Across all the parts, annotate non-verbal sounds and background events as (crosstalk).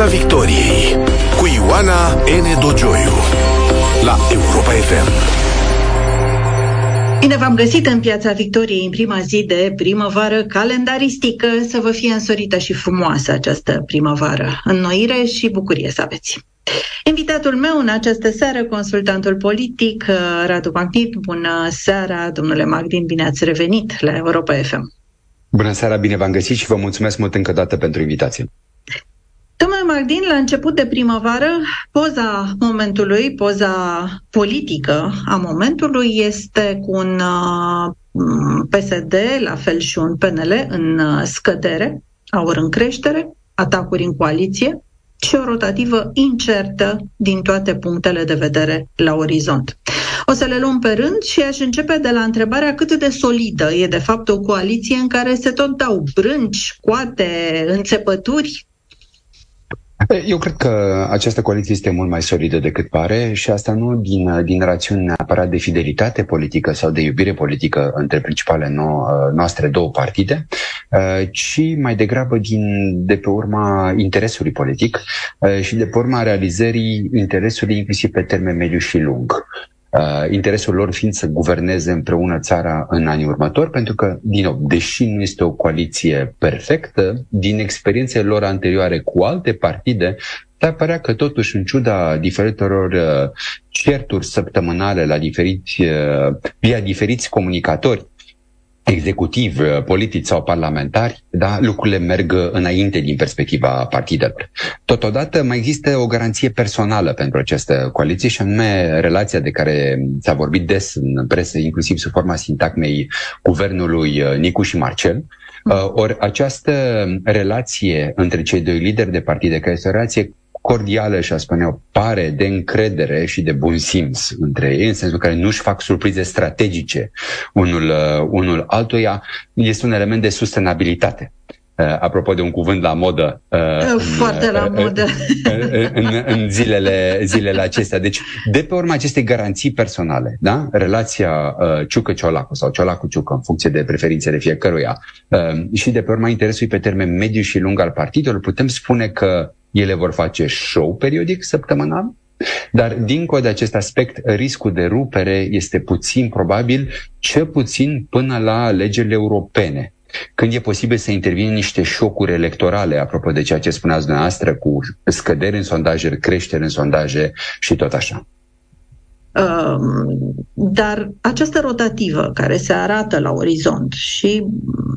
Piața Victoriei cu Ioana N. Dogioiu la Europa FM. Bine v-am găsit în Piața Victoriei în prima zi de primăvară calendaristică. Să vă fie însorită și frumoasă această primăvară. Înnoire și bucurie să aveți. Invitatul meu în această seară, consultantul politic Radu Magdin. Bună seara, domnule Magdin, bine ați revenit la Europa FM. Bună seara, bine v-am găsit și vă mulțumesc mult încă o dată pentru invitație. Domnule Magdin, la început de primăvară, poza momentului, poza politică a momentului este cu un uh, PSD, la fel și un PNL în uh, scădere, aur în creștere, atacuri în coaliție și o rotativă incertă din toate punctele de vedere la orizont. O să le luăm pe rând și aș începe de la întrebarea cât de solidă e de fapt o coaliție în care se tot dau brânci, coate, înțepături, eu cred că această coaliție este mult mai solidă decât pare și asta nu din, din rațiuni neapărat de fidelitate politică sau de iubire politică între principale no- noastre două partide, uh, ci mai degrabă din, de pe urma interesului politic uh, și de pe urma realizării interesului inclusiv pe termen mediu și lung. Uh, interesul lor fiind să guverneze împreună țara în anii următori, pentru că, din nou, deși nu este o coaliție perfectă, din experiențele lor anterioare cu alte partide, dar părea că totuși, în ciuda diferitelor uh, certuri săptămânale la diferiți, uh, via diferiți comunicatori, executivi, uh, politici sau parlamentari, da, lucrurile merg înainte din perspectiva partidelor. Totodată mai există o garanție personală pentru această coaliție și anume relația de care s-a vorbit des în presă, inclusiv sub forma sintagmei guvernului uh, Nicu și Marcel, Uh, ori această relație între cei doi lideri de partide, care este o relație cordială și, a spune eu, pare de încredere și de bun simț între ei, în sensul care nu-și fac surprize strategice unul, uh, unul altuia, este un element de sustenabilitate. Uh, apropo de un cuvânt la modă. Uh, Foarte în, la modă. În, în, în zilele, zilele acestea. Deci, de pe urma acestei garanții personale, da? relația uh, Ciucă-Ciolacu sau Ciolacu-Ciucă, în funcție de preferințele fiecăruia, uh, și de pe urma interesului pe termen mediu și lung al partidelor, putem spune că ele vor face show periodic, săptămânal, dar, dincolo de acest aspect, riscul de rupere este puțin probabil, ce puțin până la alegerile europene, când e posibil să intervină niște șocuri electorale, apropo de ceea ce spuneați dumneavoastră, cu scăderi în sondaje, creșteri în sondaje și tot așa. Dar această rotativă care se arată la orizont și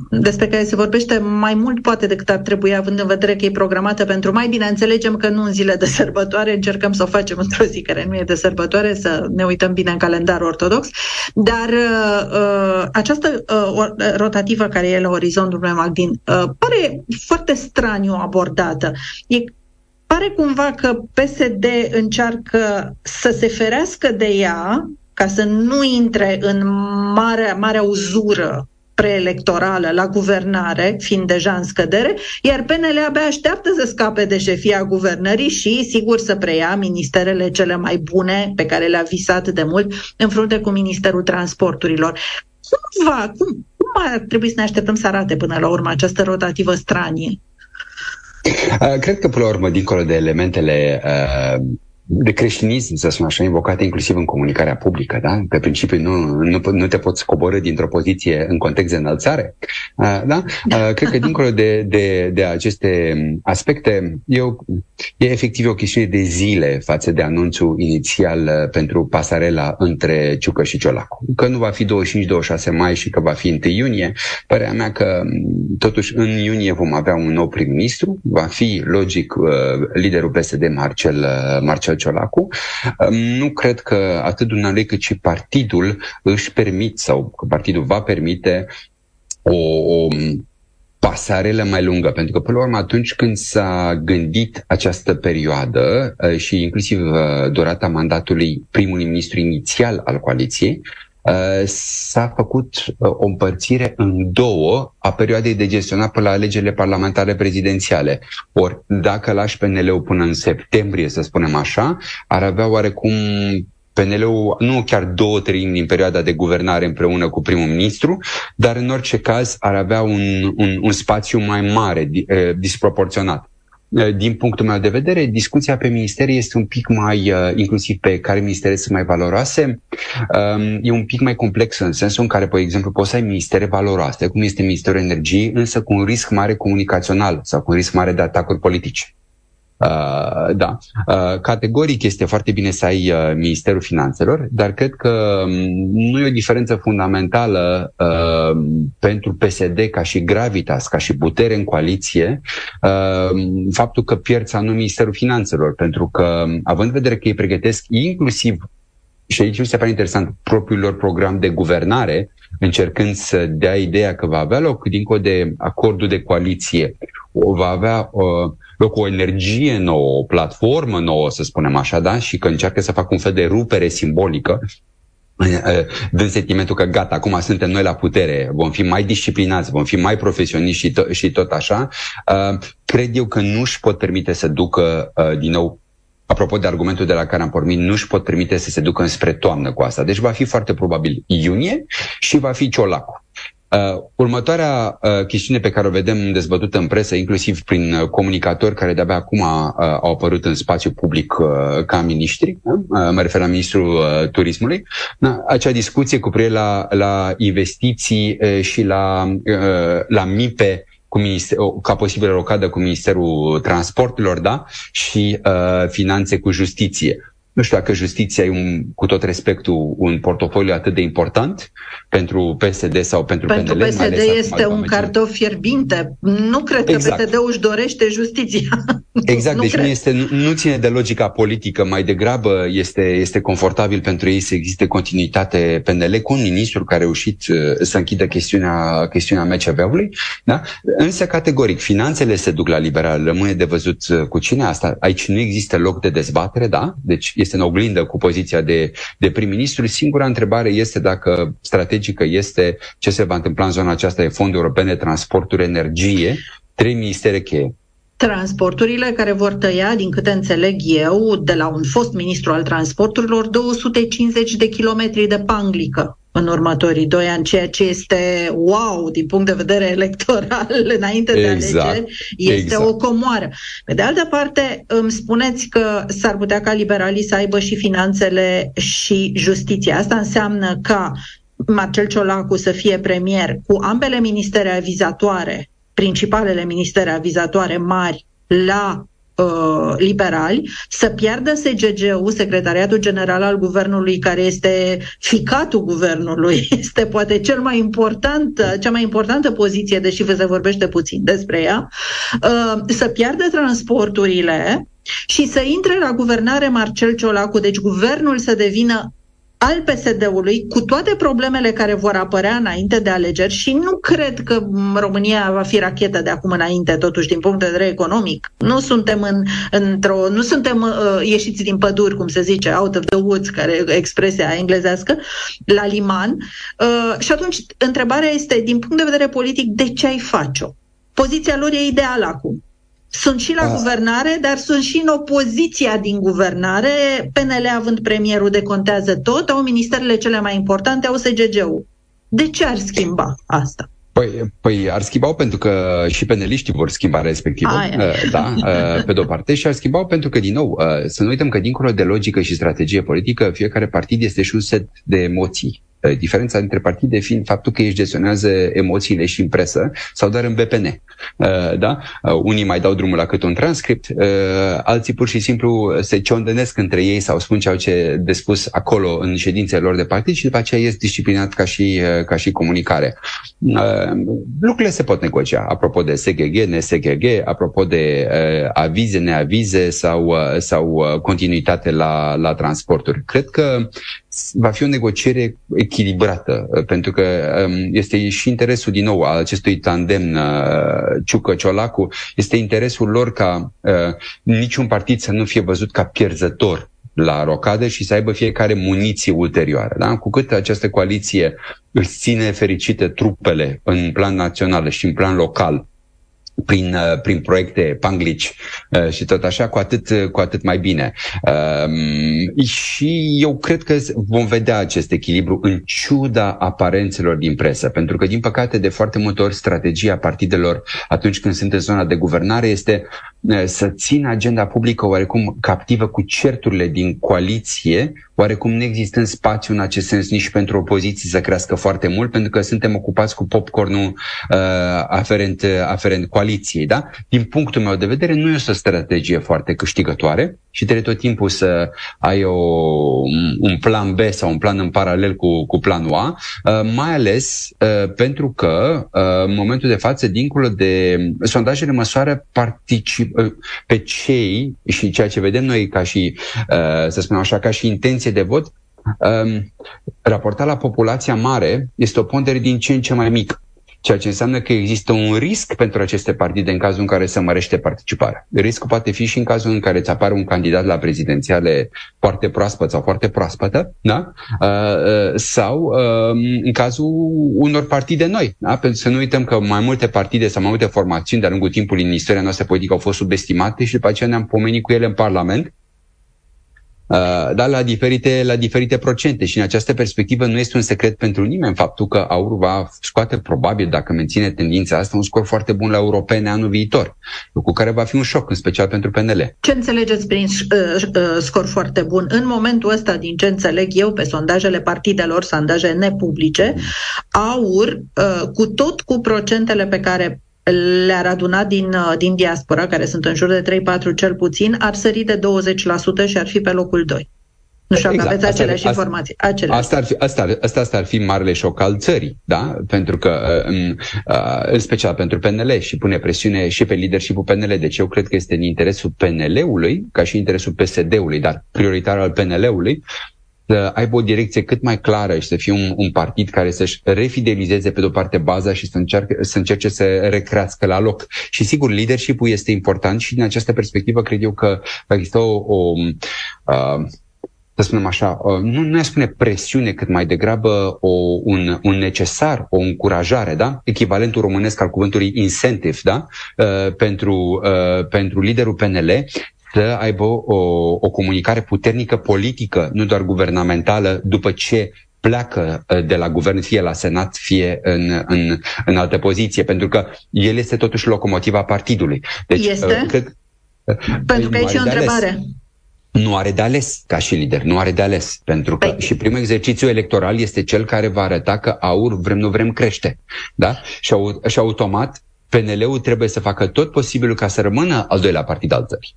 despre care se vorbește mai mult poate decât ar trebui, având în vedere că e programată pentru mai bine, înțelegem că nu în zile de sărbătoare, încercăm să o facem într-o zi care nu e de sărbătoare, să ne uităm bine în calendar ortodox, dar uh, această uh, rotativă care e la orizont, domnule Magdin, uh, pare foarte straniu abordată. E pare cumva că PSD încearcă să se ferească de ea ca să nu intre în marea, marea uzură preelectorală la guvernare, fiind deja în scădere, iar PNL abia așteaptă să scape de șefia guvernării și, sigur, să preia ministerele cele mai bune pe care le-a visat de mult în frunte cu Ministerul Transporturilor. Cum va, cum, cum ar trebui să ne așteptăm să arate până la urmă această rotativă stranie? Cred că, până la urmă, dincolo de elementele uh, de creștinism, să spun așa, invocate inclusiv în comunicarea publică, da? Pe principiu nu, nu, nu te poți coborâ dintr-o poziție în context de înălțare, da? Cred că dincolo de, de, de aceste aspecte, eu, e efectiv o chestiune de zile față de anunțul inițial pentru pasarela între Ciucă și Ciolacu. Că nu va fi 25-26 mai și că va fi 1 iunie, părea mea că totuși în iunie vom avea un nou prim-ministru, va fi logic liderul PSD Marcel, Marcel Mircea Ciolacu, nu cred că atât dumneavoastră cât și partidul își permit sau că partidul va permite o, o pasarelă mai lungă, pentru că până la urmă atunci când s-a gândit această perioadă uh, și inclusiv uh, durata mandatului primului ministru inițial al coaliției, Uh, s-a făcut uh, o împărțire în două a perioadei de gestionat până la alegerile parlamentare prezidențiale. Ori, dacă lași PNL-ul până în septembrie, să spunem așa, ar avea oarecum PNL-ul nu chiar două treimi din perioada de guvernare împreună cu primul ministru, dar în orice caz ar avea un, un, un spațiu mai mare, eh, disproporționat. Din punctul meu de vedere, discuția pe ministeri este un pic mai, inclusiv pe care ministere sunt mai valoroase, um, e un pic mai complexă în sensul în care, pe exemplu, poți să ai ministere valoroase, cum este Ministerul Energiei, însă cu un risc mare comunicațional sau cu un risc mare de atacuri politice. Uh, da. Uh, categoric este foarte bine să ai uh, Ministerul Finanțelor, dar cred că um, nu e o diferență fundamentală uh, pentru PSD ca și gravitas, ca și putere în coaliție, uh, faptul că pierzi anul Ministerul Finanțelor, pentru că, um, având în vedere că ei pregătesc inclusiv și aici mi se pare interesant propriul lor program de guvernare, încercând să dea ideea că va avea loc, dincolo de acordul de coaliție, o va avea uh, loc o energie nouă, o platformă nouă, să spunem așa, da? și că încearcă să facă un fel de rupere simbolică, (laughs) dând sentimentul că gata, acum suntem noi la putere, vom fi mai disciplinați, vom fi mai profesioniști și, to- și tot așa, uh, cred eu că nu își pot permite să ducă uh, din nou apropo de argumentul de la care am pornit, nu își pot permite să se ducă înspre toamnă cu asta. Deci va fi foarte probabil iunie și va fi ciolacul. Uh, următoarea uh, chestiune pe care o vedem dezbătută în presă, inclusiv prin uh, comunicatori care de-abia acum uh, au apărut în spațiu public uh, ca miniștri, uh, mă refer la ministrul uh, turismului, da, acea discuție cu privire la, la investiții uh, și la, uh, la MIPE cu minister, ca posibilă rocadă cu Ministerul Transporturilor, da? Și uh, finanțe cu justiție. Nu știu dacă justiția e, un, cu tot respectul, un portofoliu atât de important pentru PSD sau pentru, pentru PNL. Pentru PSD este un cartof fierbinte. Nu cred exact. că PSD-ul își dorește justiția. (laughs) Exact, nu deci nu, este, nu, nu ține de logica politică, mai degrabă este, este confortabil pentru ei să existe continuitate PNL cu un ministru care a reușit uh, să închidă chestiunea, chestiunea MCV-ului. Da? Însă, categoric, finanțele se duc la liberal, rămâne de văzut uh, cu cine asta. Aici nu există loc de dezbatere, da? Deci este în oglindă cu poziția de, de prim-ministru. Singura întrebare este dacă strategică este ce se va întâmpla în zona aceasta de fonduri europene, transporturi, energie, trei ministere cheie. Transporturile care vor tăia, din câte înțeleg eu, de la un fost ministru al transporturilor, 250 de kilometri de panglică în următorii doi ani, ceea ce este wow din punct de vedere electoral (laughs) înainte de exact. alegeri, este exact. o comoară. Pe de altă parte, îmi spuneți că s-ar putea ca liberalii să aibă și finanțele și justiția. Asta înseamnă ca Marcel Ciolacu să fie premier cu ambele ministere avizatoare, principalele ministere avizatoare mari la uh, liberali să piardă SGG-ul, Secretariatul General al Guvernului, care este ficatul guvernului, (laughs) este poate cel mai important, cea mai importantă poziție, deși se vorbește puțin despre ea, uh, să piardă transporturile și să intre la guvernare Marcel Ciolacu, deci guvernul să devină al PSD-ului, cu toate problemele care vor apărea înainte de alegeri și nu cred că România va fi rachetă de acum înainte, totuși, din punct de vedere economic. Nu suntem în, într-o, nu suntem uh, ieșiți din păduri, cum se zice, out of the woods, care e expresia englezească, la liman. Uh, și atunci, întrebarea este, din punct de vedere politic, de ce ai face-o? Poziția lor e ideală acum sunt și la A. guvernare, dar sunt și în opoziția din guvernare. PNL având premierul de contează tot, au ministerele cele mai importante, au SGG-ul. De ce ar schimba asta? Păi, păi ar schimba pentru că și peneliștii vor schimba respectiv, uh, da, uh, pe de-o parte, și ar schimba pentru că, din nou, uh, să nu uităm că dincolo de logică și strategie politică, fiecare partid este și un set de emoții. Uh, diferența dintre partide fiind faptul că ei gestionează emoțiile și în presă sau doar în BPN. Uh, da? Uh, unii mai dau drumul la cât un transcript, alții pur și simplu se ciondănesc între ei sau spun ce au ce de spus acolo în ședințele lor de partid și după aceea ies disciplinat ca și, ca și comunicare. Lucrurile se pot negocia, apropo de SGG, NSGG, apropo de avize, neavize sau, sau continuitate la, la transporturi. Cred că va fi o negociere echilibrată, uh, pentru că um, este și interesul din nou al acestui tandem uh, Ciucă-Ciolacu, este interesul lor ca uh, niciun partid să nu fie văzut ca pierzător la rocadă și să aibă fiecare muniție ulterioară. Da? Cu cât această coaliție își ține fericite trupele în plan național și în plan local prin, uh, prin proiecte panglici uh, și tot așa, cu atât, uh, cu atât mai bine. Um, și eu cred că vom vedea acest echilibru în ciuda aparențelor din presă, pentru că, din păcate, de foarte multe ori strategia partidelor atunci când sunt în zona de guvernare este să țină agenda publică oarecum captivă cu certurile din coaliție, oarecum nu există în spațiu în acest sens nici pentru opoziție să crească foarte mult, pentru că suntem ocupați cu popcornul uh, aferent, aferent coaliției. Da? Din punctul meu de vedere, nu este o strategie foarte câștigătoare și trebuie tot timpul să ai o, un plan B sau un plan în paralel cu, cu planul A, uh, mai ales uh, pentru că uh, în momentul de față, dincolo de sondajele măsoară particip, uh, pe cei și ceea ce vedem noi ca și, uh, să spunem așa, ca și intenție de vot, um, raportat la populația mare este o pondere din ce în ce mai mică ceea ce înseamnă că există un risc pentru aceste partide în cazul în care se mărește participarea. Riscul poate fi și în cazul în care îți apare un candidat la prezidențiale foarte proaspăt sau foarte proaspătă, da? Uh, uh, sau uh, în cazul unor partide noi. Da? Pentru să nu uităm că mai multe partide sau mai multe formațiuni de-a lungul timpului în istoria noastră politică au fost subestimate și după aceea ne-am pomenit cu ele în Parlament Uh, dar la diferite, la diferite procente și în această perspectivă nu este un secret pentru nimeni faptul că aurul va scoate probabil, dacă menține tendința asta, un scor foarte bun la europene anul viitor, cu care va fi un șoc, în special pentru PNL. Ce înțelegeți prin uh, uh, scor foarte bun? În momentul ăsta, din ce înțeleg eu, pe sondajele partidelor, sondaje nepublice, aur, uh, cu tot cu procentele pe care le-ar aduna din, uh, din diaspora, care sunt în jur de 3-4 cel puțin, ar sări de 20% și ar fi pe locul 2. Nu știu exact. aveți aceleași asta, informații. Aceleași. Asta, ar fi, asta, asta, asta ar fi marele șoc al țării, da? Pentru că, uh, în, uh, în special pentru PNL și pune presiune și pe leadership PNL. Deci eu cred că este în interesul PNL-ului, ca și interesul PSD-ului, dar prioritar al PNL-ului, să aibă o direcție cât mai clară și să fie un, un partid care să-și refidelizeze pe de-o parte baza și să încerce, să încerce să recrească la loc. Și sigur, leadership-ul este important și din această perspectivă cred eu că există o, o uh, să spunem așa, uh, nu, nu spune presiune, cât mai degrabă o, un, un necesar, o încurajare, da? Echivalentul românesc al cuvântului incentive, da? Uh, pentru, uh, pentru liderul PNL să aibă o, o comunicare puternică politică, nu doar guvernamentală, după ce pleacă uh, de la guvern, fie la Senat, fie în, în, în altă poziție, pentru că el este totuși locomotiva partidului. Deci, este? Uh, cred, uh, pentru că aici e o întrebare. Ales. Nu are de ales ca și lider, nu are de ales. Pentru că păi... și primul exercițiu electoral este cel care va arăta că aur vrem, nu vrem crește. Da? Și, au, și automat PNL-ul trebuie să facă tot posibilul ca să rămână al doilea partid al țării.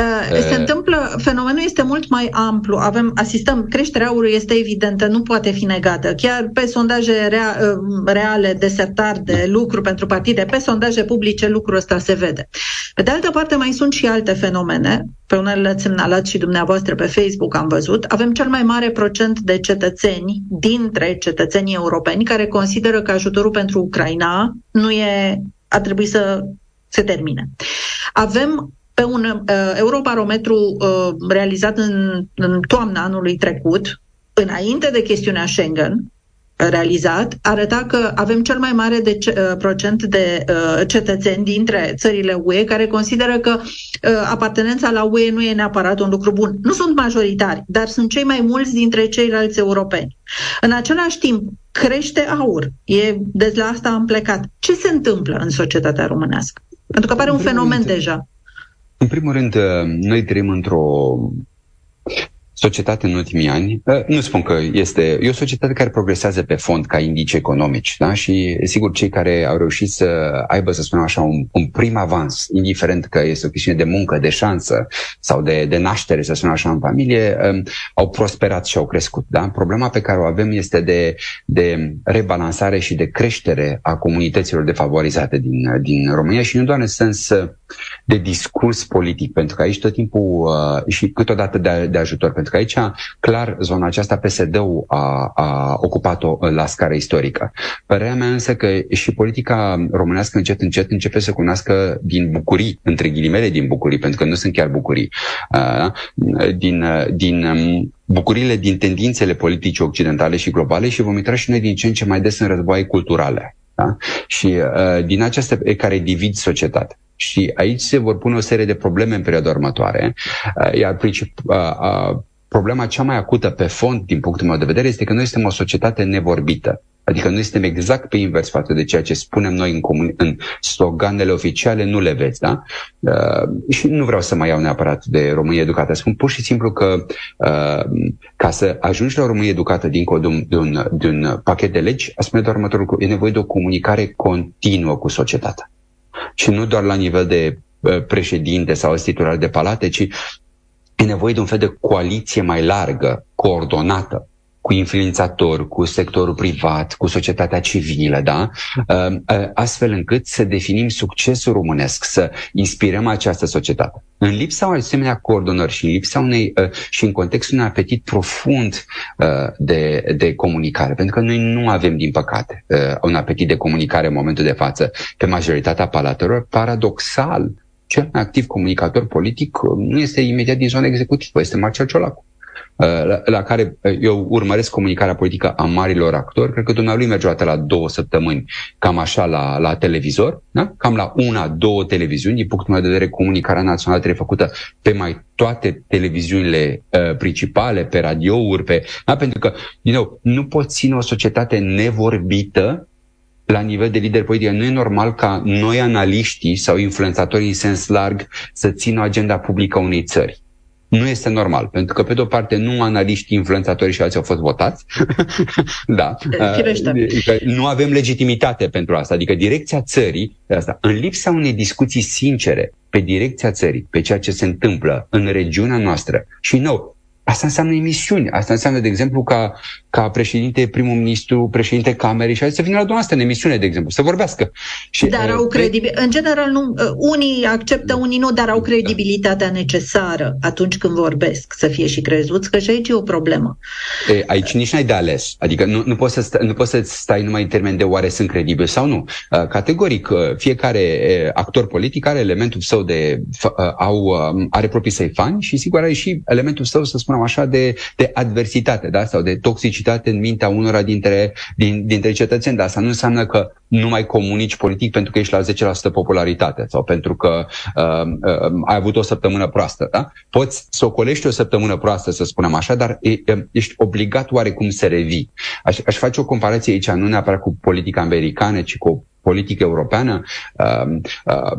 Uh, se întâmplă, fenomenul este mult mai amplu. Avem, asistăm, creșterea aurului este evidentă, nu poate fi negată. Chiar pe sondaje rea, uh, reale de sertar de lucru pentru partide, pe sondaje publice, lucrul ăsta se vede. Pe de altă parte, mai sunt și alte fenomene, pe unele le-ați semnalat și dumneavoastră pe Facebook, am văzut. Avem cel mai mare procent de cetățeni dintre cetățenii europeni care consideră că ajutorul pentru Ucraina nu e, ar trebui să se termine. Avem pe un uh, eurobarometru uh, realizat în, în toamna anului trecut, înainte de chestiunea Schengen, uh, realizat, arăta că avem cel mai mare de ce, uh, procent de uh, cetățeni dintre țările UE care consideră că uh, apartenența la UE nu e neapărat un lucru bun. Nu sunt majoritari, dar sunt cei mai mulți dintre ceilalți europeni. În același timp, crește aur. E, de la asta am plecat. Ce se întâmplă în societatea românească? Pentru că pare un fenomen deja. În primul rând, uh, noi trăim într-o societate în ultimii ani, uh, nu spun că este, e o societate care progresează pe fond ca indici economici, da? Și sigur cei care au reușit să aibă, să spunem așa, un, un prim avans, indiferent că este o chestiune de muncă, de șansă sau de, de naștere, să spunem așa, în familie, um, au prosperat și au crescut, da? Problema pe care o avem este de, de rebalansare și de creștere a comunităților defavorizate din, din România și nu doar în sens de discurs politic, pentru că aici tot timpul uh, și câteodată de, de ajutor, pentru că aici clar zona aceasta PSD-ul a, a ocupat-o la scară istorică. Părerea mea însă că și politica românească încet încet începe să cunoască din bucurii, între ghilimele din bucurii, pentru că nu sunt chiar bucurii, uh, din, din um, bucurile din tendințele politice occidentale și globale și vom intra și noi din ce în ce mai des în războaie culturale. Da? Și uh, din această care divid societatea. Și aici se vor pune o serie de probleme în perioada următoare, uh, iar princip, uh, uh, problema cea mai acută pe fond, din punctul meu de vedere, este că noi suntem o societate nevorbită. Adică noi suntem exact pe invers față de ceea ce spunem noi în, comun- în sloganele oficiale, nu le vezi, da? Uh, și nu vreau să mai iau neapărat de România educată. Spun pur și simplu că uh, ca să ajungi la o România educată dincolo de un, de un, de un pachet de legi, a spune doar următorul lucru. E nevoie de o comunicare continuă cu societatea. Și nu doar la nivel de uh, președinte sau titular de palate, ci e nevoie de un fel de coaliție mai largă, coordonată, cu influențatori, cu sectorul privat, cu societatea civilă, da? Uh, uh, astfel încât să definim succesul românesc, să inspirăm această societate. În lipsa unei asemenea coordonări și în lipsa unei uh, și în contextul unui apetit profund de, de comunicare, pentru că noi nu avem, din păcate, un apetit de comunicare în momentul de față pe majoritatea palatelor, paradoxal, cel mai activ comunicator politic nu este imediat din zona executivă, este Marcel Ciolacu. Uh, la, la care uh, eu urmăresc comunicarea politică a marilor actori. Cred că dumnealui merge o dată la două săptămâni, cam așa la, la televizor, da? cam la una, două televiziuni. Din punctul meu de vedere, comunicarea națională trebuie făcută pe mai toate televiziunile uh, principale, pe radiouri, pe... Da? pentru că, din nou, nu poți ține o societate nevorbită la nivel de lider politic. Nu e normal ca noi, analiștii sau influențatorii în sens larg, să țină agenda publică a unei țări nu este normal, pentru că, pe de-o parte, nu analiști, influențatori și alții au fost votați. (laughs) da. (laughs) Firește. Adică nu avem legitimitate pentru asta. Adică direcția țării, de asta, în lipsa unei discuții sincere pe direcția țării, pe ceea ce se întâmplă în regiunea noastră și nou, Asta înseamnă emisiuni. Asta înseamnă, de exemplu, ca, ca președinte, primul ministru, președinte Camerei și să vină la dumneavoastră în emisiune, de exemplu, să vorbească. Și, dar au credibil... În general, nu, uh, unii acceptă, unii nu, dar au credibilitatea necesară atunci când vorbesc, să fie și crezuți, că și aici e o problemă. E, aici nici n-ai de ales. Adică nu, nu, poți să stai, nu poți să stai numai în termen de oare sunt credibili sau nu. Uh, categoric, uh, fiecare actor politic are elementul său de... Au, um, are proprii săi fani și sigur are și elementul său, să spunem așa, de, de adversitate da? sau de toxicitate în mintea unora dintre, din, dintre cetățeni. Dar asta nu înseamnă că nu mai comunici politic pentru că ești la 10% popularitate sau pentru că uh, uh, ai avut o săptămână proastă. Da? Poți să ocolești o săptămână proastă, să spunem așa, dar e, ești obligat oarecum să revii. Aș, aș face o comparație aici, nu neapărat cu politica americană, ci cu o politică europeană. Uh, uh,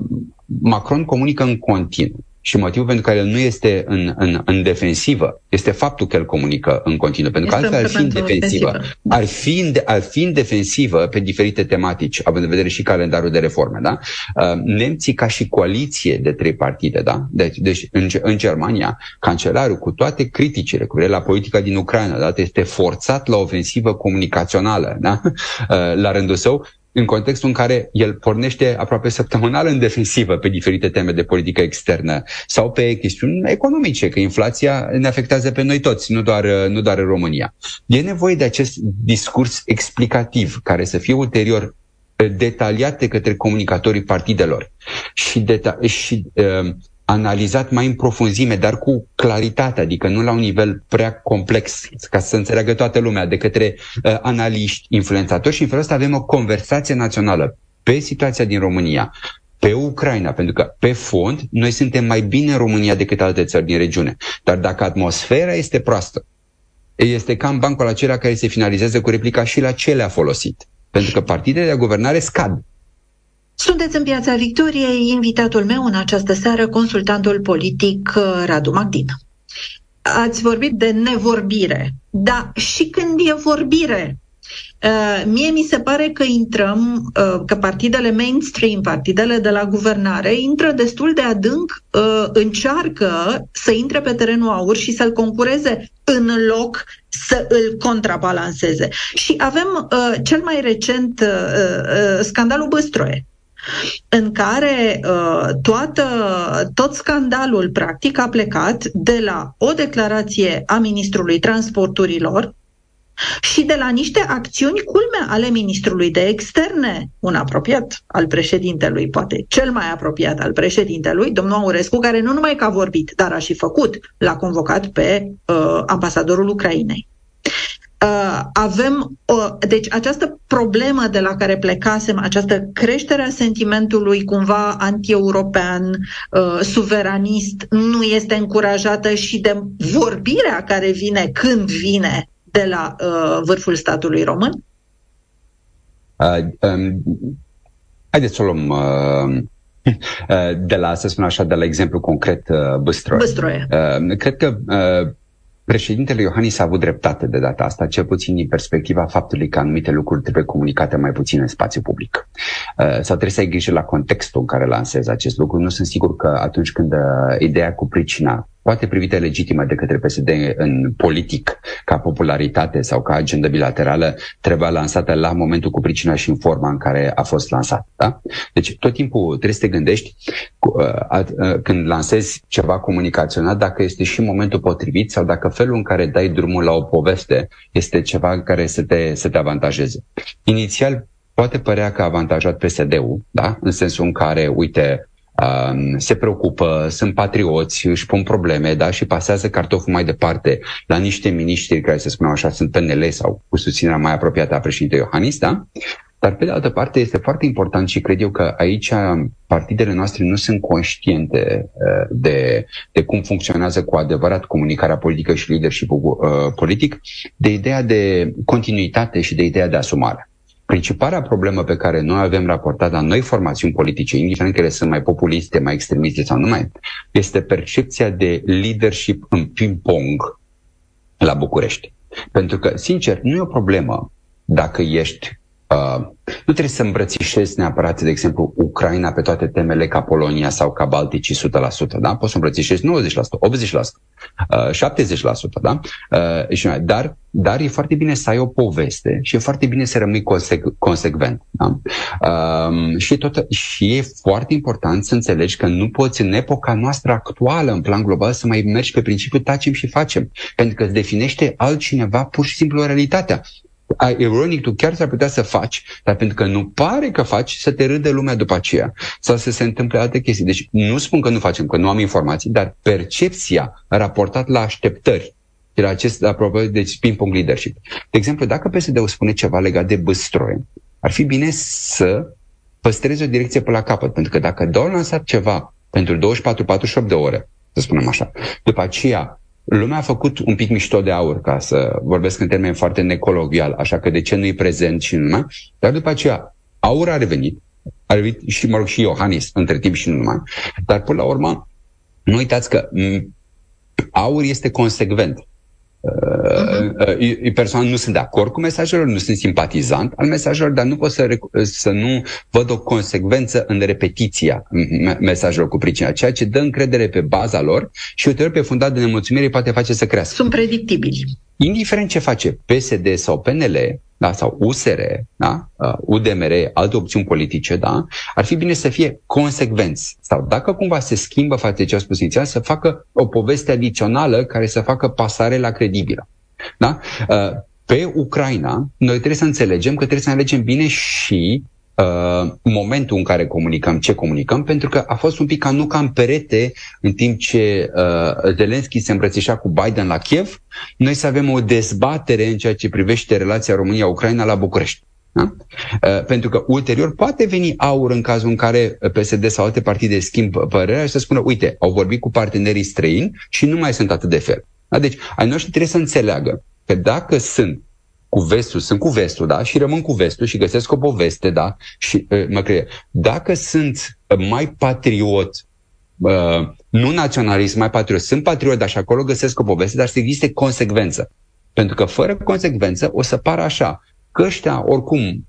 Macron comunică în continuu. Și motivul pentru care el nu este în, în, în defensivă este faptul că el comunică în continuu. Pentru că altfel ar fi în defensivă. Ar fi în, ar fi în defensivă pe diferite tematici, având în vedere și calendarul de reforme. Da? Uh, nemții ca și coaliție de trei partide, da? deci, deci în, în Germania, cancelarul cu toate criticile cu la politica din Ucraina, da? este forțat la ofensivă comunicațională da? (laughs) Uh, la rândul său în contextul în care el pornește aproape săptămânal în defensivă pe diferite teme de politică externă sau pe chestiuni economice, că inflația ne afectează pe noi toți, nu doar, nu doar în România. E nevoie de acest discurs explicativ care să fie ulterior eh, detaliat de către comunicatorii partidelor și, deta- și uh, analizat mai în profunzime, dar cu claritate, adică nu la un nivel prea complex, ca să înțeleagă toată lumea, de către uh, analiști, influențatori și în felul ăsta avem o conversație națională pe situația din România, pe Ucraina, pentru că pe fond noi suntem mai bine în România decât alte țări din regiune. Dar dacă atmosfera este proastă, este cam bancul acela care se finalizează cu replica și la ce le-a folosit. Pentru că partidele de guvernare scad. Sunteți în Piața Victoriei, invitatul meu în această seară, consultantul politic uh, Radu Magdin. Ați vorbit de nevorbire, dar și când e vorbire, Uh, mie mi se pare că intrăm, uh, că partidele mainstream, partidele de la guvernare, intră destul de adânc, uh, încearcă să intre pe terenul aur și să-l concureze în loc să îl contrabalanceze. Și avem uh, cel mai recent uh, uh, scandalul Băstroie în care uh, toată, tot scandalul practic a plecat de la o declarație a ministrului transporturilor și de la niște acțiuni culme ale ministrului de externe, un apropiat al președintelui, poate cel mai apropiat al președintelui, domnul Aurescu, care nu numai că a vorbit, dar a și făcut, l-a convocat pe uh, ambasadorul Ucrainei. Uh, avem, o, deci această problemă de la care plecasem, această creștere a sentimentului cumva anti-european, uh, suveranist, nu este încurajată și de vorbirea care vine când vine de la uh, vârful statului român? Uh, um, haideți să o luăm uh, de la, să spun așa, de la exemplu concret uh, Băstroie. Băstroie. Uh, cred că uh, Președintele Iohannis a avut dreptate de data asta, cel puțin din perspectiva faptului că anumite lucruri trebuie comunicate mai puțin în spațiu public. Uh, sau trebuie să ai grijă la contextul în care lansezi acest lucru. Nu sunt sigur că atunci când uh, ideea cu pricina poate privită legitimă de către PSD în politic, ca popularitate sau ca agenda bilaterală, trebuia lansată la momentul cu pricina și în forma în care a fost lansat. Da? Deci tot timpul trebuie să te gândești uh, uh, când lansezi ceva comunicațional dacă este și momentul potrivit sau dacă felul în care dai drumul la o poveste este ceva care să te, să te avantajeze. Inițial, poate părea că a avantajat PSD-ul, da? în sensul în care, uite, se preocupă, sunt patrioți, își pun probleme da? și pasează cartoful mai departe la niște miniștri care, să spunem așa, sunt PNL sau cu susținerea mai apropiată a președintelui Iohannis, da? Dar, pe de altă parte, este foarte important și cred eu că aici partidele noastre nu sunt conștiente uh, de, de cum funcționează cu adevărat comunicarea politică și leadership uh, politic, de ideea de continuitate și de ideea de asumare. Principala problemă pe care noi avem raportat la noi formațiuni politice, indiferent că ele sunt mai populiste, mai extremiste sau nu mai, este percepția de leadership în ping-pong la București. Pentru că, sincer, nu e o problemă dacă ești Uh, nu trebuie să îmbrățișezi neapărat, de exemplu, Ucraina pe toate temele ca Polonia sau ca Balticii 100%, da? Poți să îmbrățișezi 90%, 80%, uh, 70%, da? Uh, și mai. Dar, dar e foarte bine să ai o poveste și e foarte bine să rămâi consec- consecvent. Da? Uh, și, tot, și e foarte important să înțelegi că nu poți în epoca noastră actuală, în plan global, să mai mergi pe principiul tacem și facem, pentru că îți definește altcineva pur și simplu realitatea ironic, tu chiar s-ar putea să faci, dar pentru că nu pare că faci, să te râde lumea după aceea sau să se întâmple alte chestii. Deci nu spun că nu facem, că nu am informații, dar percepția raportat la așteptări de la acest, apropo de ping-pong leadership. De exemplu, dacă PSD-ul spune ceva legat de băstroie, ar fi bine să păstreze o direcție pe la capăt, pentru că dacă dau lansat ceva pentru 24-48 de ore, să spunem așa, după aceea Lumea a făcut un pic mișto de aur, ca să vorbesc în termen foarte necologial, așa că de ce nu-i prezent și numai, dar după aceea aur a revenit, a revenit și, mă rog, și Iohannis între timp și nu numai, dar până la urmă, nu uitați că aur este consecvent. Uh-huh. Personal nu sunt de acord cu mesajele, nu sunt simpatizant al mesajelor, dar nu pot să, să nu văd o consecvență în repetiția mesajelor cu pricina, ceea ce dă încredere pe baza lor și ulterior pe fundat de nemulțumire poate face să crească. Sunt predictibili. Indiferent ce face PSD sau PNL, da, sau USR, da, UDMR, uh, alte opțiuni politice, da, ar fi bine să fie consecvenți. Sau dacă cumva se schimbă față de ce a spus inițial, să facă o poveste adițională care să facă pasare la credibilă. Da? Uh, pe Ucraina, noi trebuie să înțelegem că trebuie să ne alegem bine și uh, momentul în care comunicăm, ce comunicăm, pentru că a fost un pic ca nu ca în perete în timp ce uh, Zelensky se îmbrățișa cu Biden la Kiev, noi să avem o dezbatere în ceea ce privește relația România-Ucraina la București. Da? Uh, pentru că ulterior poate veni aur în cazul în care PSD sau alte partide schimb părerea și să spună, uite, au vorbit cu partenerii străini și nu mai sunt atât de fel. Da? Deci, ai noștri trebuie să înțeleagă că dacă sunt cu vestul, sunt cu vestul, da? Și rămân cu vestul și găsesc o poveste, da? Și uh, mă cred. Dacă sunt mai patriot, uh, nu naționalist, mai patriot, sunt patriot, dar și acolo găsesc o poveste, dar să existe consecvență. Pentru că fără consecvență o să pară așa, că ăștia, oricum,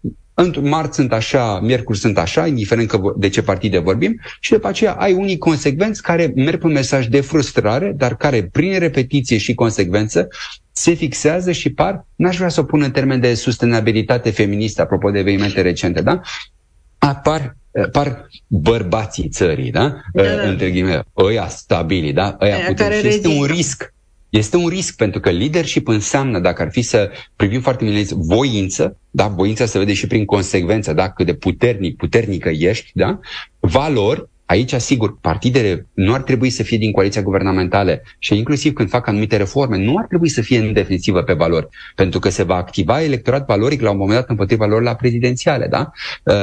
marți sunt așa, miercuri sunt așa, indiferent că de ce partide vorbim, și după aceea ai unii consecvenți care merg pe un mesaj de frustrare, dar care prin repetiție și consecvență se fixează și par, n-aș vrea să o pun în termen de sustenabilitate feministă, apropo de evenimente recente, da? Apar par bărbații țării, da? da, da. Între ghimele, ăia stabili, da? Ăia putem. Și este un risc. Este un risc pentru că leadership înseamnă, dacă ar fi să privim foarte bine, voință, da? Voința se vede și prin consecvență, da? Cât de puternic, puternică ești, da? Valori aici, sigur, partidele nu ar trebui să fie din coaliția guvernamentală și inclusiv când fac anumite reforme, nu ar trebui să fie în defensivă pe valori, pentru că se va activa electorat valoric la un moment dat împotriva lor la prezidențiale, da? Uh,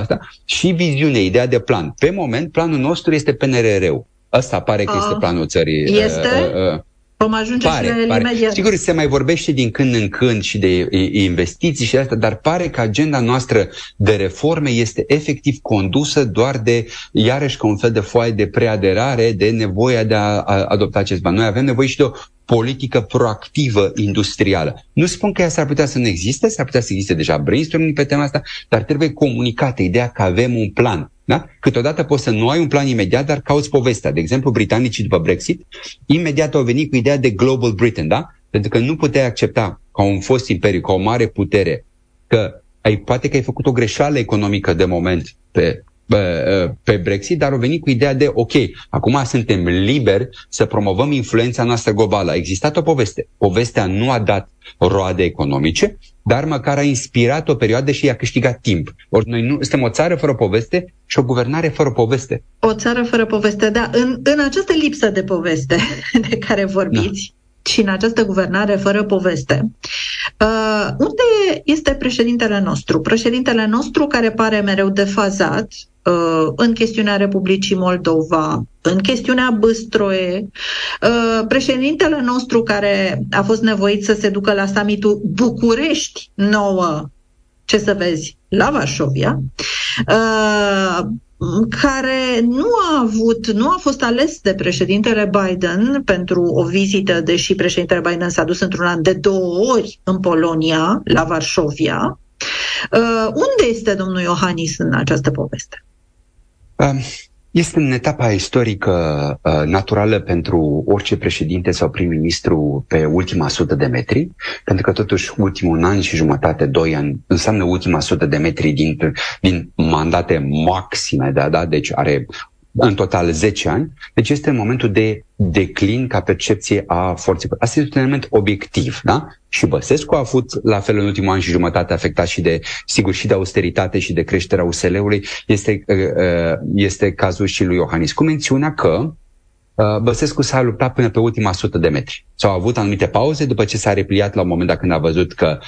asta. Și viziune, ideea de plan. Pe moment, planul nostru este PNRR-ul. Ăsta pare că este ah. planul țării. Este? Uh, uh, Vom ajunge pare, și pare. imediat. Sigur, se mai vorbește din când în când și de investiții și de asta, dar pare că agenda noastră de reforme este efectiv condusă doar de, iarăși, ca un fel de foaie de preaderare, de nevoia de a, a adopta acest bani. Noi avem nevoie și de o politică proactivă industrială. Nu spun că ea s-ar putea să nu existe, s-ar putea să existe deja brainstorming pe tema asta, dar trebuie comunicată ideea că avem un plan. Da? Câteodată poți să nu ai un plan imediat, dar cauți povestea. De exemplu, britanicii după Brexit, imediat au venit cu ideea de Global Britain, da? Pentru că nu puteai accepta ca un fost imperiu, ca o mare putere, că ai, poate că ai făcut o greșeală economică de moment pe pe Brexit, dar au venit cu ideea de, ok, acum suntem liberi să promovăm influența noastră globală. A existat o poveste. Povestea nu a dat roade economice, dar măcar a inspirat o perioadă și i-a câștigat timp. Ori noi nu suntem o țară fără poveste și o guvernare fără poveste. O țară fără poveste, da. În, în această lipsă de poveste (laughs) de care vorbiți, da și în această guvernare fără poveste. Uh, unde este președintele nostru? Președintele nostru care pare mereu defazat uh, în chestiunea Republicii Moldova, în chestiunea Băstroie, uh, președintele nostru care a fost nevoit să se ducă la summitul București nouă, ce să vezi, la Varsovia, uh, care nu a avut, nu a fost ales de președintele Biden pentru o vizită, deși președintele Biden s-a dus într-un an de două ori în Polonia, la Varșovia. Uh, unde este domnul Iohannis în această poveste? Um, este în etapa istorică uh, naturală pentru orice președinte sau prim-ministru pe ultima sută de metri, pentru că totuși ultimul an și jumătate, doi ani, înseamnă ultima sută de metri din, din mandate maxime, da, da? deci are în total 10 ani. Deci este momentul de declin ca percepție a forței. Asta este un element obiectiv, da? Și Băsescu a fost la fel în ultimul an și jumătate afectat și de, sigur, și de austeritate și de creșterea USL-ului. Este, uh, uh, este cazul și lui Iohannis. Cu mențiunea că uh, Băsescu s-a luptat până pe ultima sută de metri. S-au avut anumite pauze după ce s-a repliat la un moment dat când a văzut că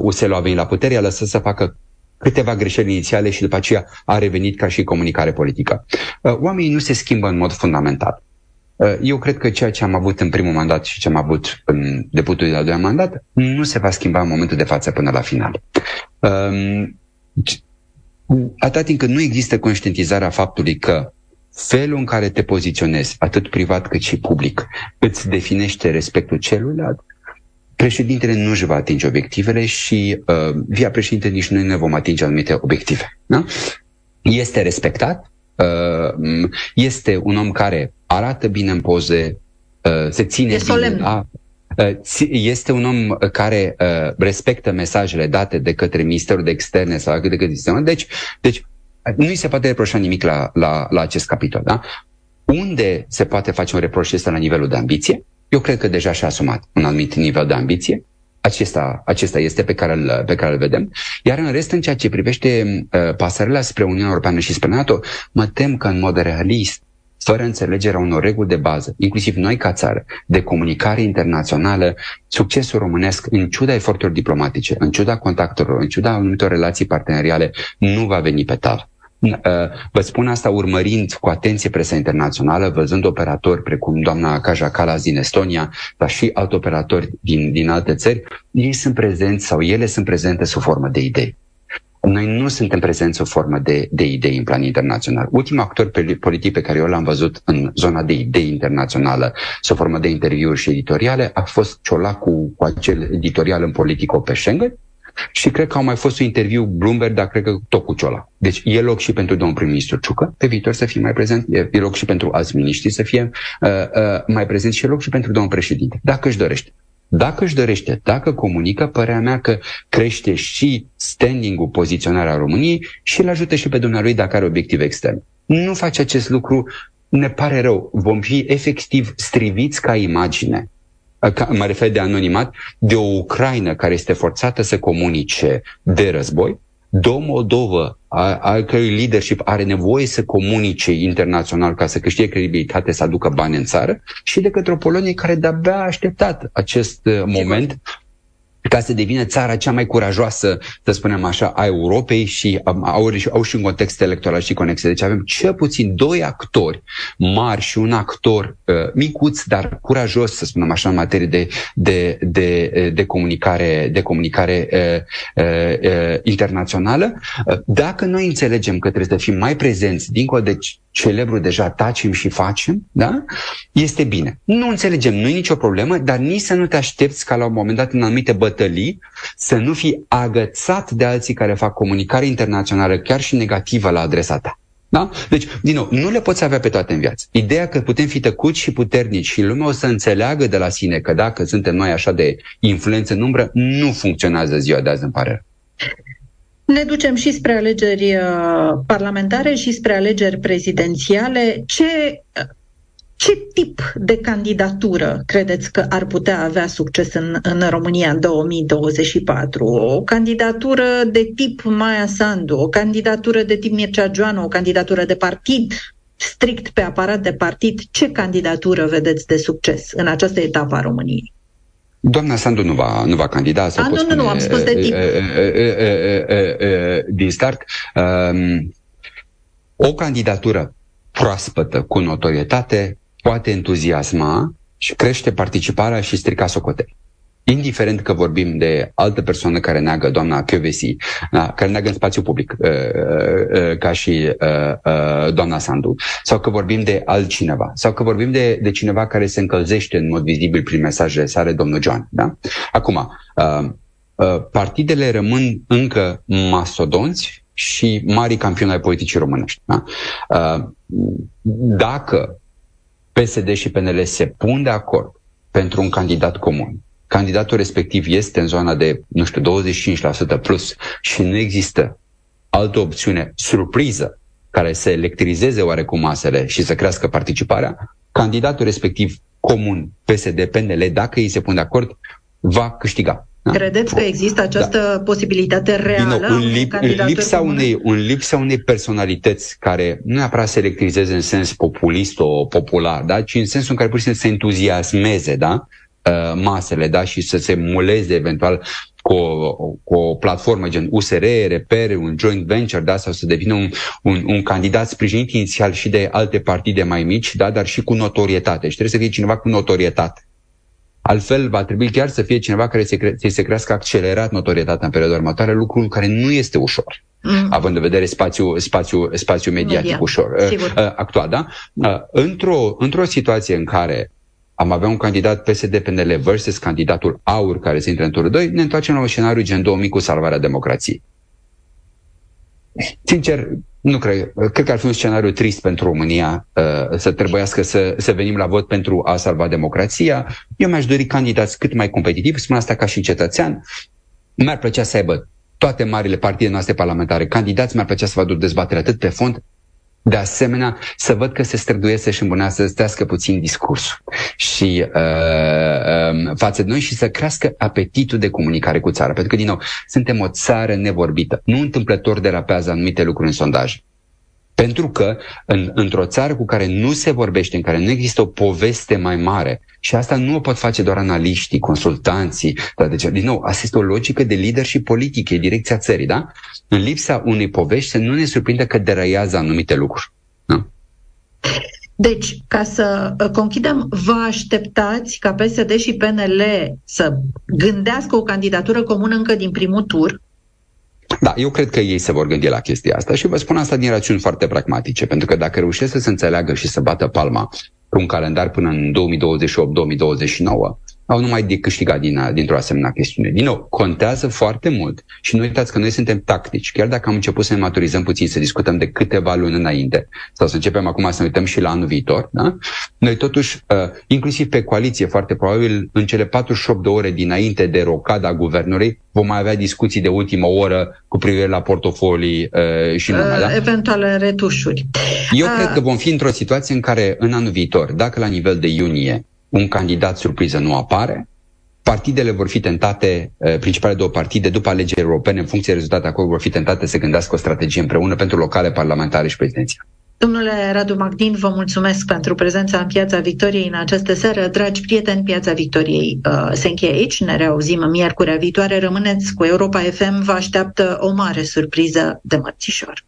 USL-ul a venit la putere, a lăsat să facă câteva greșeli inițiale și după aceea a revenit ca și comunicare politică. Uh, oamenii nu se schimbă în mod fundamental. Uh, eu cred că ceea ce am avut în primul mandat și ce am avut în deputul de al doilea mandat nu se va schimba în momentul de față până la final. Um, atâta timp cât nu există conștientizarea faptului că felul în care te poziționezi, atât privat cât și public, îți definește respectul celuilalt, președintele nu își va atinge obiectivele și uh, via președinte nici noi ne vom atinge anumite obiective. Da? Este respectat, uh, este un om care arată bine în poze, uh, se ține e bine. Da? Uh, este un om care uh, respectă mesajele date de către Ministerul de Externe sau de către sistemul. Deci, deci nu îi se poate reproșa nimic la, la, la acest capitol. Da? Unde se poate face un reproș este la nivelul de ambiție, eu cred că deja și-a asumat un anumit nivel de ambiție. Acesta, acesta este pe care, îl, pe care îl vedem. Iar în rest, în ceea ce privește uh, pasările spre Uniunea Europeană și spre NATO, mă tem că în mod realist, fără înțelegerea unor reguli de bază, inclusiv noi ca țară, de comunicare internațională, succesul românesc, în ciuda eforturilor diplomatice, în ciuda contactelor, în ciuda anumitor relații parteneriale, nu va veni pe tavă. Uh, vă spun asta urmărind cu atenție presa internațională, văzând operatori precum doamna Kaja Kalas din Estonia, dar și alți operatori din, din alte țări, ei sunt prezenți sau ele sunt prezente sub formă de idei. Noi nu suntem prezenți sub formă de, de idei în plan internațional. Ultimul actor politic pe care eu l-am văzut în zona de idei internațională, sub formă de interviuri și editoriale, a fost Ciolacu cu acel editorial în politică pe Schengen, și cred că au mai fost un interviu Bloomberg, dar cred că tot cu Ciola. Deci e loc și pentru domnul prim-ministru Ciucă, pe viitor să fie mai prezent, e, e loc și pentru alți miniștri să fie uh, uh, mai prezent și e loc și pentru domnul președinte, dacă își dorește. Dacă își dorește, dacă comunică, părerea mea că crește și standing-ul, poziționarea României și îl ajută și pe dumnealui dacă are obiectiv extern. Nu face acest lucru, ne pare rău. Vom fi efectiv striviți ca imagine mă refer de anonimat, de o Ucraina care este forțată să comunice de război, două Moldova, al cărui leadership are nevoie să comunice internațional ca să câștige credibilitate, să aducă bani în țară, și de către o Polonie care de-abia a așteptat acest uh, moment ca să devină țara cea mai curajoasă, să spunem așa, a Europei și au, au și un context electoral și conexe. Deci avem cel puțin doi actori mari și un actor uh, micuț, dar curajos, să spunem așa, în materie de, de, de, de comunicare, de comunicare uh, uh, uh, internațională. Uh, dacă noi înțelegem că trebuie să fim mai prezenți dincolo de celebru deja tacem și facem, da? este bine. Nu înțelegem, nu e nicio problemă, dar nici să nu te aștepți ca la un moment dat în anumite bătălii să nu fii agățat de alții care fac comunicare internațională chiar și negativă la adresa ta. Da? Deci, din nou, nu le poți avea pe toate în viață. Ideea că putem fi tăcuți și puternici și lumea o să înțeleagă de la sine că dacă suntem noi așa de influență în umbră, nu funcționează ziua de azi, îmi pare ne ducem și spre alegeri uh, parlamentare și spre alegeri prezidențiale. Ce, ce tip de candidatură credeți că ar putea avea succes în, în România în 2024? O candidatură de tip Maia Sandu, o candidatură de tip Mircea Joanu, o candidatură de partid, strict pe aparat de partid. Ce candidatură vedeți de succes în această etapă a României? Doamna Sandu nu va, nu va candida. Sau A, nu, nu, nu, am spus de tip. Din start, um, o candidatură proaspătă cu notorietate poate entuziasma și crește participarea și strica socotei indiferent că vorbim de altă persoană care neagă, doamna Chiovesi, da, care neagă în spațiu public, uh, uh, uh, ca și uh, uh, doamna Sandu, sau că vorbim de altcineva, sau că vorbim de, de cineva care se încălzește în mod vizibil prin mesajele sale, domnul John. Da? Acum, uh, uh, partidele rămân încă masodonți și mari campioni ai politicii românești. Da? Uh, dacă PSD și PNL se pun de acord pentru un candidat comun, candidatul respectiv este în zona de, nu știu, 25% plus și nu există altă opțiune surpriză care să electrizeze oarecum masele și să crească participarea, candidatul respectiv comun, PSD, PNL, dacă ei se pun de acord, va câștiga. Da? Credeți că există această da. posibilitate reală? Din nou, în, lip, în, lipsa unei, în lipsa unei personalități care nu neapărat se electrizeze în sens populist o popular, da? ci în sensul în care pur și simplu se entuziasmeze, da? Uh, masele da? și să se muleze eventual cu o, cu o platformă gen USR, repere, un joint venture, da, sau să devină un, un, un candidat sprijinit inițial și de alte partide mai mici, da, dar și cu notorietate. Și trebuie să fie cineva cu notorietate. Altfel, va trebui chiar să fie cineva care se, cre- se crească accelerat notorietatea în perioada următoare, lucru care nu este ușor, mm. având în vedere spațiul spațiu, spațiu mediatic Media. ușor, uh, uh, actual. Da? Uh, într-o, într-o situație în care am avea un candidat PSD-PNL versus candidatul AUR care se intră în turul 2, ne întoarcem la un scenariu gen 2000 cu salvarea democrației. Sincer, nu cred. Cred că ar fi un scenariu trist pentru România uh, să trebuiască să, să venim la vot pentru a salva democrația. Eu mi-aș dori candidați cât mai competitivi, spun asta ca și cetățean. Mi-ar plăcea să aibă toate marile partide noastre parlamentare candidați, mi-ar plăcea să vă aduc dezbatere atât pe fond de asemenea, să văd că se străduie să-și îmbunească, să stească puțin discursul și uh, uh, față de noi și să crească apetitul de comunicare cu țara. Pentru că, din nou, suntem o țară nevorbită. Nu întâmplător derapează anumite lucruri în sondaj. Pentru că în, într-o țară cu care nu se vorbește, în care nu există o poveste mai mare, și asta nu o pot face doar analiștii, consultanții, dar deci, din nou, asta este o logică de lider și politic, e direcția țării, da? În lipsa unei povești să nu ne surprinde că deraiază anumite lucruri. Da? Deci, ca să uh, conchidem, vă așteptați ca PSD și PNL să gândească o candidatură comună încă din primul tur? Da, eu cred că ei se vor gândi la chestia asta și vă spun asta din rațiuni foarte pragmatice, pentru că dacă reușesc să se înțeleagă și să bată palma cu un calendar până în 2028-2029, au numai de câștigat din, dintr-o asemenea chestiune. Din nou, contează foarte mult și nu uitați că noi suntem tactici. Chiar dacă am început să ne maturizăm puțin, să discutăm de câteva luni înainte sau să începem acum să ne uităm și la anul viitor, da? noi totuși, uh, inclusiv pe coaliție, foarte probabil, în cele 48 de ore dinainte de rocada guvernului, vom mai avea discuții de ultimă oră cu privire la portofolii uh, și numai, da? Eventuale retușuri. Eu uh... cred că vom fi într-o situație în care în anul viitor, dacă la nivel de iunie un candidat surpriză nu apare, partidele vor fi tentate, uh, principalele două partide, după alegeri europene, în funcție de rezultate acolo, vor fi tentate să gândească o strategie împreună pentru locale, parlamentare și prezidenția. Domnule Radu Magdin, vă mulțumesc pentru prezența în Piața Victoriei în această seară. Dragi prieteni, Piața Victoriei uh, se încheie aici. Ne reauzim miercurea viitoare. Rămâneți cu Europa FM. Vă așteaptă o mare surpriză de mărțișor.